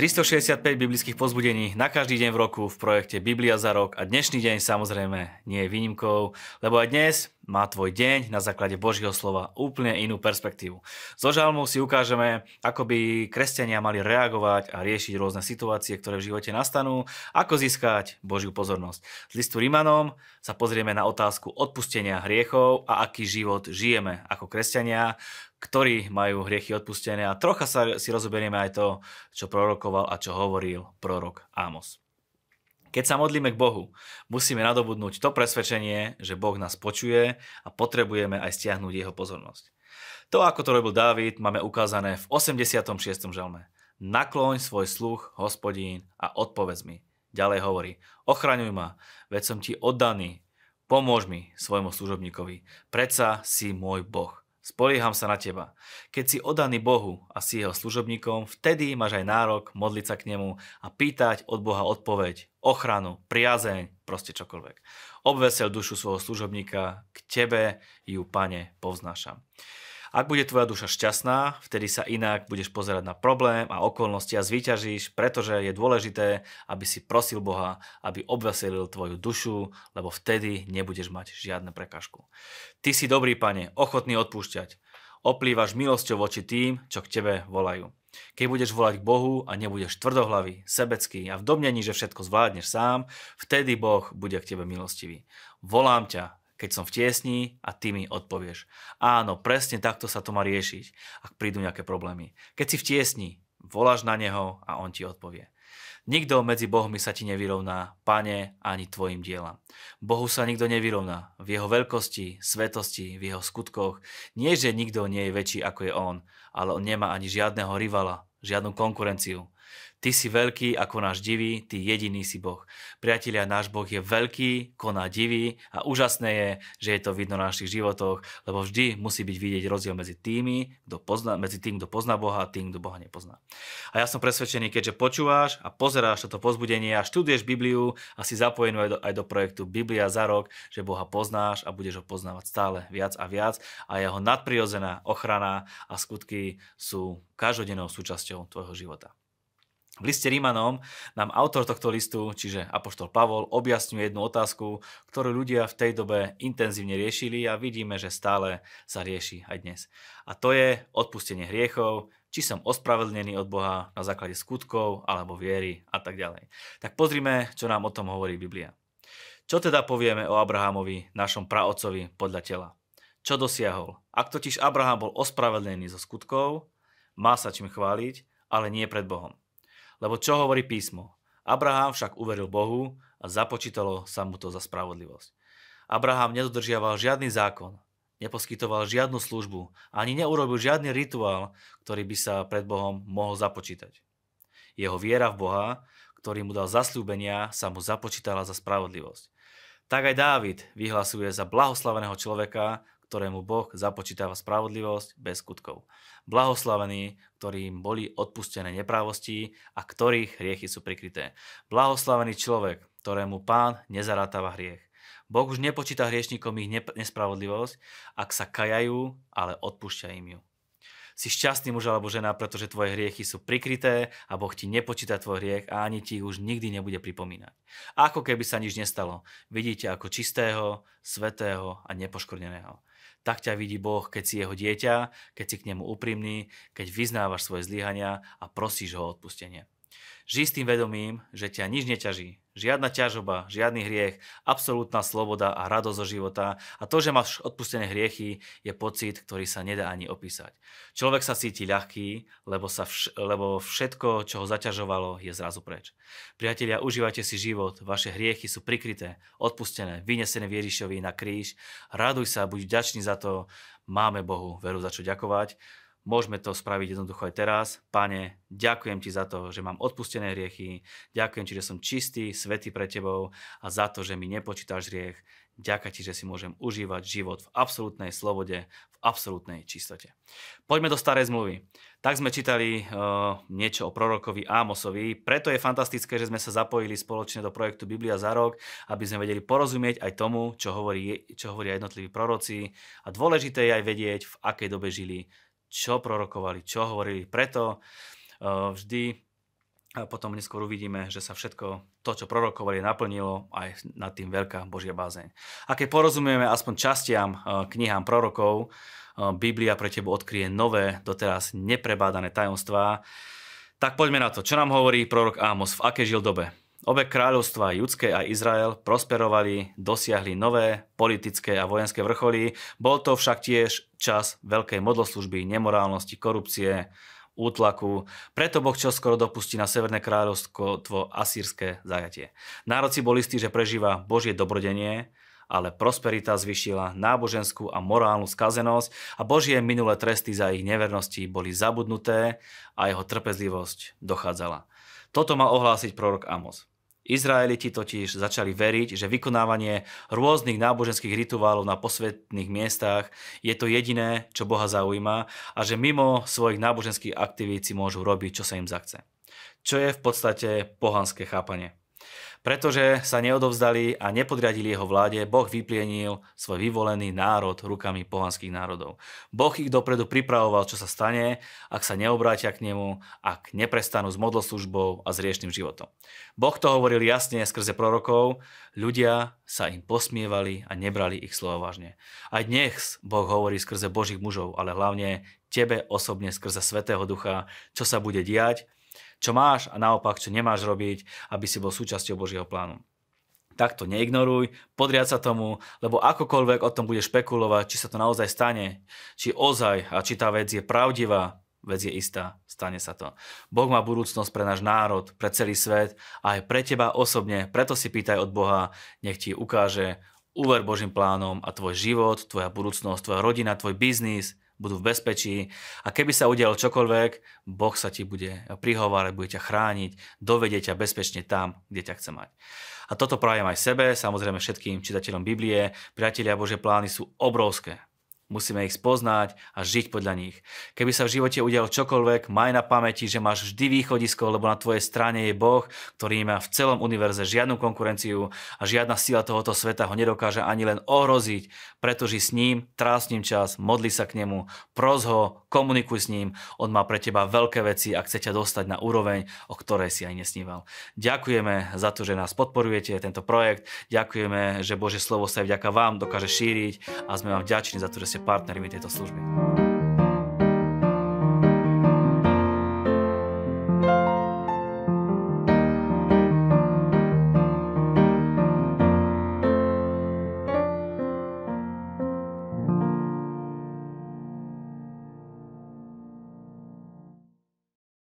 365 biblických pozbudení na každý deň v roku v projekte Biblia za rok a dnešný deň samozrejme nie je výnimkou, lebo aj dnes má tvoj deň na základe Božieho slova úplne inú perspektívu. Zo žalmu si ukážeme, ako by kresťania mali reagovať a riešiť rôzne situácie, ktoré v živote nastanú, ako získať Božiu pozornosť. Z listu Rimanom sa pozrieme na otázku odpustenia hriechov a aký život žijeme ako kresťania, ktorí majú hriechy odpustené a trocha sa si rozoberieme aj to, čo prorokoval a čo hovoril prorok Amos. Keď sa modlíme k Bohu, musíme nadobudnúť to presvedčenie, že Boh nás počuje a potrebujeme aj stiahnuť jeho pozornosť. To, ako to robil Dávid, máme ukázané v 86. žalme. Nakloň svoj sluch, hospodín, a odpovedz mi. Ďalej hovorí, ochraňuj ma, veď som ti oddaný, pomôž mi, svojmu služobníkovi, predsa si môj Boh. Spolieham sa na teba. Keď si oddaný Bohu a si jeho služobníkom, vtedy máš aj nárok modliť sa k nemu a pýtať od Boha odpoveď, ochranu, priazeň, proste čokoľvek. Obvesel dušu svojho služobníka, k tebe ju, pane, povznášam. Ak bude tvoja duša šťastná, vtedy sa inak budeš pozerať na problém a okolnosti a zvíťažíš, pretože je dôležité, aby si prosil Boha, aby obveselil tvoju dušu, lebo vtedy nebudeš mať žiadne prekažku. Ty si dobrý, pane, ochotný odpúšťať. Oplývaš milosťou voči tým, čo k tebe volajú. Keď budeš volať k Bohu a nebudeš tvrdohlavý, sebecký a v domnení, že všetko zvládneš sám, vtedy Boh bude k tebe milostivý. Volám ťa, keď som v tiesni a ty mi odpovieš. Áno, presne takto sa to má riešiť, ak prídu nejaké problémy. Keď si v tiesni, voláš na neho a on ti odpovie. Nikto medzi Bohmi sa ti nevyrovná, pane, ani tvojim dielam. Bohu sa nikto nevyrovná. V jeho veľkosti, svetosti, v jeho skutkoch. Nie, že nikto nie je väčší ako je on, ale on nemá ani žiadneho rivala, žiadnu konkurenciu. Ty si veľký ako náš divý, ty jediný si Boh. Priatelia, náš Boh je veľký, koná divý a úžasné je, že je to vidno na našich životoch, lebo vždy musí byť vidieť rozdiel medzi tými, kto pozná, medzi tým, kto pozná Boha a tým, kto Boha nepozná. A ja som presvedčený, keďže počúvaš a pozeráš toto pozbudenie a študuješ Bibliu a si zapojený aj do, aj do projektu Biblia za rok, že Boha poznáš a budeš ho poznávať stále viac a viac a jeho nadprirodzená ochrana a skutky sú každodennou súčasťou tvojho života. V liste Rímanom nám autor tohto listu, čiže Apoštol Pavol, objasňuje jednu otázku, ktorú ľudia v tej dobe intenzívne riešili a vidíme, že stále sa rieši aj dnes. A to je odpustenie hriechov, či som ospravedlnený od Boha na základe skutkov alebo viery a tak ďalej. Tak pozrime, čo nám o tom hovorí Biblia. Čo teda povieme o Abrahamovi, našom praocovi podľa tela? Čo dosiahol? Ak totiž Abraham bol ospravedlený zo skutkov, má sa čím chváliť, ale nie pred Bohom. Lebo čo hovorí písmo? Abraham však uveril Bohu a započítalo sa mu to za spravodlivosť. Abraham nedodržiaval žiadny zákon, neposkytoval žiadnu službu, ani neurobil žiadny rituál, ktorý by sa pred Bohom mohol započítať. Jeho viera v Boha, ktorý mu dal zasľúbenia, sa mu započítala za spravodlivosť. Tak aj Dávid vyhlasuje za blahoslaveného človeka, ktorému Boh započítava spravodlivosť bez skutkov. Blahoslavení, ktorým boli odpustené neprávosti a ktorých hriechy sú prikryté. Blahoslavený človek, ktorému pán nezarátava hriech. Boh už nepočíta hriešnikom ich nespravodlivosť, ak sa kajajú, ale odpúšťa im ju. Si šťastný muž alebo žena, pretože tvoje hriechy sú prikryté a Boh ti nepočíta tvoj hriech a ani ti ich už nikdy nebude pripomínať. Ako keby sa nič nestalo. Vidíte ako čistého, svetého a nepoškorneného. Tak ťa vidí Boh, keď si jeho dieťa, keď si k nemu úprimný, keď vyznávaš svoje zlyhania a prosíš ho o odpustenie. Žij s tým vedomím, že ťa nič neťaží. Žiadna ťažoba, žiadny hriech, absolútna sloboda a radosť zo života. A to, že máš odpustené hriechy, je pocit, ktorý sa nedá ani opísať. Človek sa cíti ľahký, lebo, sa vš- lebo všetko, čo ho zaťažovalo, je zrazu preč. Priatelia, užívajte si život, vaše hriechy sú prikryté, odpustené, vynesené Ježišovi na kríž. Raduj sa, buď vďačný za to, máme Bohu veru za čo ďakovať. Môžeme to spraviť jednoducho aj teraz. Pane, ďakujem Ti za to, že mám odpustené hriechy, ďakujem Ti, že som čistý, svetý pre Tebou a za to, že mi nepočítaš hriech. Ďakujem Ti, že si môžem užívať život v absolútnej slobode, v absolútnej čistote. Poďme do starej zmluvy. Tak sme čítali uh, niečo o prorokovi Ámosovi, preto je fantastické, že sme sa zapojili spoločne do projektu Biblia za rok, aby sme vedeli porozumieť aj tomu, čo hovorí, čo hovoria jednotliví proroci. A dôležité je aj vedieť, v akej dobe žili čo prorokovali, čo hovorili. Preto uh, vždy a potom neskôr uvidíme, že sa všetko to, čo prorokovali, naplnilo aj nad tým veľká Božia bázeň. A keď porozumieme aspoň častiam eh, knihám prorokov, Biblia pre teba odkrie nové, doteraz neprebádané tajomstvá, tak poďme na to. Čo nám hovorí prorok Ámos? V akej žil dobe? Obe kráľovstva, Judské a Izrael, prosperovali, dosiahli nové politické a vojenské vrcholy. Bol to však tiež čas veľkej modloslužby, nemorálnosti, korupcie, útlaku. Preto Boh čoskoro dopustí na Severné kráľovstvo tvo asýrske zajatie. Národ si bol istý, že prežíva Božie dobrodenie, ale prosperita zvyšila náboženskú a morálnu skazenosť a Božie minulé tresty za ich nevernosti boli zabudnuté a jeho trpezlivosť dochádzala. Toto mal ohlásiť prorok Amos. Izraeliti totiž začali veriť, že vykonávanie rôznych náboženských rituálov na posvetných miestach je to jediné, čo Boha zaujíma a že mimo svojich náboženských aktivít si môžu robiť, čo sa im zachce. Čo je v podstate pohanské chápanie. Pretože sa neodovzdali a nepodriadili jeho vláde, Boh vyplienil svoj vyvolený národ rukami pohanských národov. Boh ich dopredu pripravoval, čo sa stane, ak sa neobrátia k nemu, ak neprestanú s modloslužbou a s riešným životom. Boh to hovoril jasne skrze prorokov, ľudia sa im posmievali a nebrali ich slovo vážne. Aj dnes Boh hovorí skrze Božích mužov, ale hlavne tebe osobne skrze Svetého Ducha, čo sa bude diať čo máš a naopak, čo nemáš robiť, aby si bol súčasťou Božieho plánu. Takto neignoruj, podriad sa tomu, lebo akokoľvek o tom budeš špekulovať, či sa to naozaj stane, či ozaj a či tá vec je pravdivá, vec je istá, stane sa to. Boh má budúcnosť pre náš národ, pre celý svet a aj pre teba osobne, preto si pýtaj od Boha, nech ti ukáže, uver Božím plánom a tvoj život, tvoja budúcnosť, tvoja rodina, tvoj biznis, budú v bezpečí a keby sa udialo čokoľvek, Boh sa ti bude prihovárať, bude ťa chrániť, dovedie ťa bezpečne tam, kde ťa chce mať. A toto prajem aj sebe, samozrejme všetkým čitateľom Biblie. Priatelia Bože plány sú obrovské. Musíme ich spoznať a žiť podľa nich. Keby sa v živote udialo čokoľvek, maj na pamäti, že máš vždy východisko, lebo na tvojej strane je Boh, ktorý má v celom univerze žiadnu konkurenciu a žiadna sila tohoto sveta ho nedokáže ani len ohroziť, pretože s ním, trás ním čas, modli sa k nemu, pros ho, komunikuj s ním, on má pre teba veľké veci a chce ťa dostať na úroveň, o ktorej si aj nesníval. Ďakujeme za to, že nás podporujete, tento projekt, ďakujeme, že Bože slovo sa aj vďaka vám dokáže šíriť a sme vám vďační za to, že ste partnermi tejto služby.